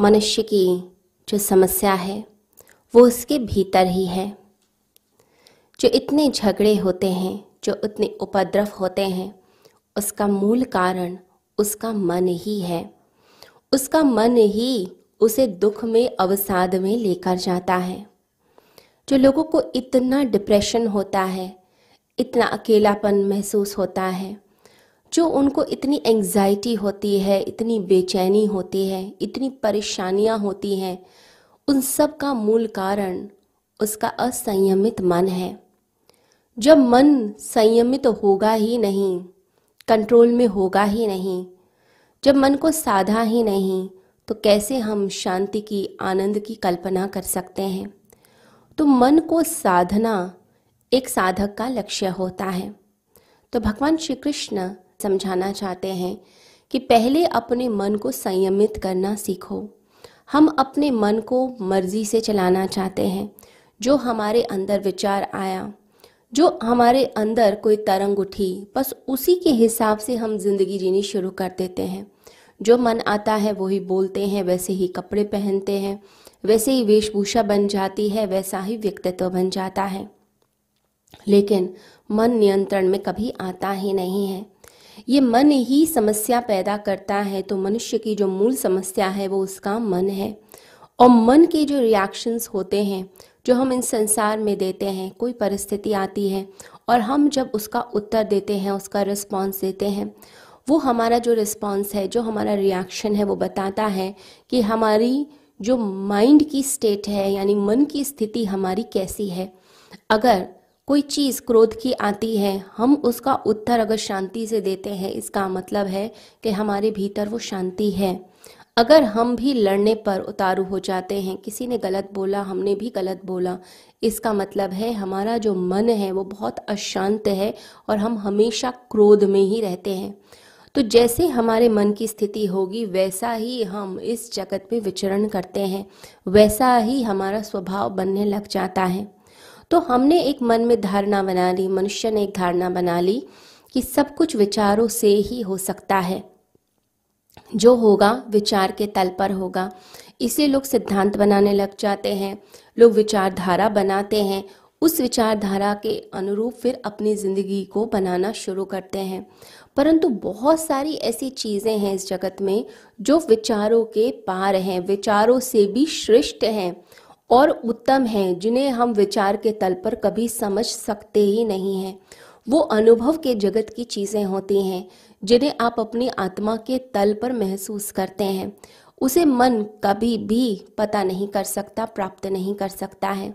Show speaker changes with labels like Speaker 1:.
Speaker 1: मनुष्य की जो समस्या है, वो उसके भीतर ही है। जो इतने झगड़े होते हैं, जो इतने उपद्रव होते हैं, उसका मूल कारण उसका मन ही है। उसका मन ही उसे दुख में, अवसाद में लेकर जाता है। जो लोगों को इतना डिप्रेशन होता है, इतना अकेलापन महसूस होता है जो उनको इतनी एंजाइटी होती है, इतनी बेचैनी होती है, इतनी परेशानियाँ होती हैं, उन सब का मूल कारण उसका असंयमित मन है। जब मन संयमित होगा ही नहीं कंट्रोल में होगा ही नहीं, जब मन को साधा ही नहीं तो कैसे हम शांति की, आनंद की कल्पना कर सकते हैं? तो मन को साधना एक साधक का लक्ष्य होता है। तो भगवान श्री कृष्ण समझाना चाहते हैं कि पहले अपने मन को संयमित करना सीखो। हम अपने मन को मर्ज़ी से चलाना चाहते हैं। जो हमारे अंदर विचार आया, जो हमारे अंदर कोई तरंग उठी, बस उसी के हिसाब से हम ज़िंदगी जीनी शुरू कर देते हैं। जो मन आता है, वही बोलते हैं, वैसे ही कपड़े पहनते हैं, वैसे ही वेशभूषा बन जाती है, वैसा ही व्यक्तित्व बन जाता है। लेकिन मन नियंत्रण में कभी आता ही नहीं है। ये मन ही समस्या पैदा करता है तो मनुष्य की जो मूल समस्या है, वो उसका मन है। और मन के जो रिएक्शंस होते हैं, जो हम इन संसार में देते हैं, कोई परिस्थिति आती है और हम जब उसका उत्तर देते हैं, उसका रिस्पॉन्स देते हैं, वो हमारा जो रिस्पॉन्स है, जो हमारा रिएक्शन है, वो बताता है कि हमारी जो माइंड की स्टेट है, यानी मन की स्थिति हमारी कैसी है। अगर कोई चीज़ क्रोध की आती है, हम उसका उत्तर अगर शांति से देते हैं, इसका मतलब है कि हमारे भीतर वो शांति है। अगर हम भी लड़ने पर उतारू हो जाते हैं, किसी ने गलत बोला, हमने भी गलत बोला, इसका मतलब है हमारा जो मन है वो बहुत अशांत है और हम हमेशा क्रोध में ही रहते हैं। तो जैसे हमारे मन की स्थिति होगी, वैसा ही हम इस जगत में विचरण करते हैं, वैसा ही हमारा स्वभाव बनने लग जाता है। तो हमने एक मन में धारणा बना ली, मनुष्य ने एक धारणा बना ली कि सब कुछ विचारों से ही हो सकता है। जो होगा, विचार के तल पर होगा। इसलिए लोग सिद्धांत बनाने लग जाते हैं, लोग विचारधारा बनाते हैं। उस विचारधारा के अनुरूप फिर अपनी ज़िंदगी को बनाना शुरू करते हैं। परंतु बहुत सारी ऐसी चीज़ें हैं इस जगत में जो विचारों के पार हैं, विचारों से भी श्रेष्ठ हैं। और उत्तम हैं, जिन्हें हम विचार के तल पर कभी समझ सकते ही नहीं हैं। वो अनुभव के जगत की चीज़ें होती हैं, जिन्हें आप अपनी आत्मा के तल पर महसूस करते हैं। उसे मन कभी भी पता नहीं कर सकता, प्राप्त नहीं कर सकता है।